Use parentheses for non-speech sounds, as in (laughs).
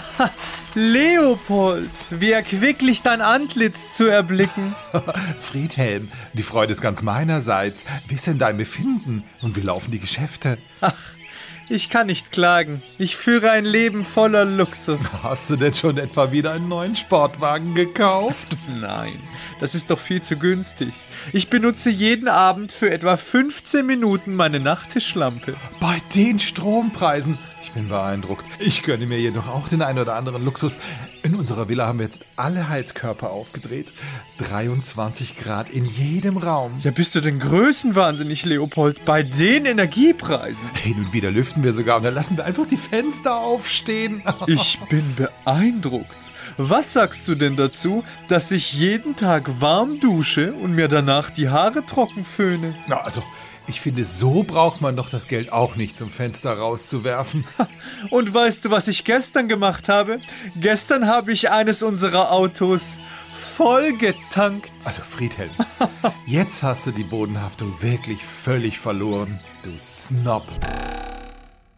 (laughs) Leopold, wie erquicklich dein Antlitz zu erblicken. (laughs) Friedhelm, die Freude ist ganz meinerseits. Wie ist denn dein Befinden und wie laufen die Geschäfte? Ach, ich kann nicht klagen. Ich führe ein Leben voller Luxus. (laughs) Hast du denn schon etwa wieder einen neuen Sportwagen gekauft? Nein, das ist doch viel zu günstig. Ich benutze jeden Abend für etwa 15 Minuten meine Nachttischlampe. Bei den Strompreisen ich bin beeindruckt. Ich gönne mir jedoch auch den einen oder anderen Luxus. In unserer Villa haben wir jetzt alle Heizkörper aufgedreht. 23 Grad in jedem Raum. Ja, bist du denn größenwahnsinnig, Leopold, bei den Energiepreisen? Hin und wieder lüften wir sogar und dann lassen wir einfach die Fenster aufstehen. (laughs) ich bin beeindruckt. Was sagst du denn dazu, dass ich jeden Tag warm dusche und mir danach die Haare trocken föhne? Na, also, ich finde, so braucht man doch das Geld auch nicht zum Fenster rauszuwerfen. (laughs) Und weißt du, was ich gestern gemacht habe? Gestern habe ich eines unserer Autos voll getankt. Also Friedhelm, (laughs) jetzt hast du die Bodenhaftung wirklich völlig verloren, du Snob.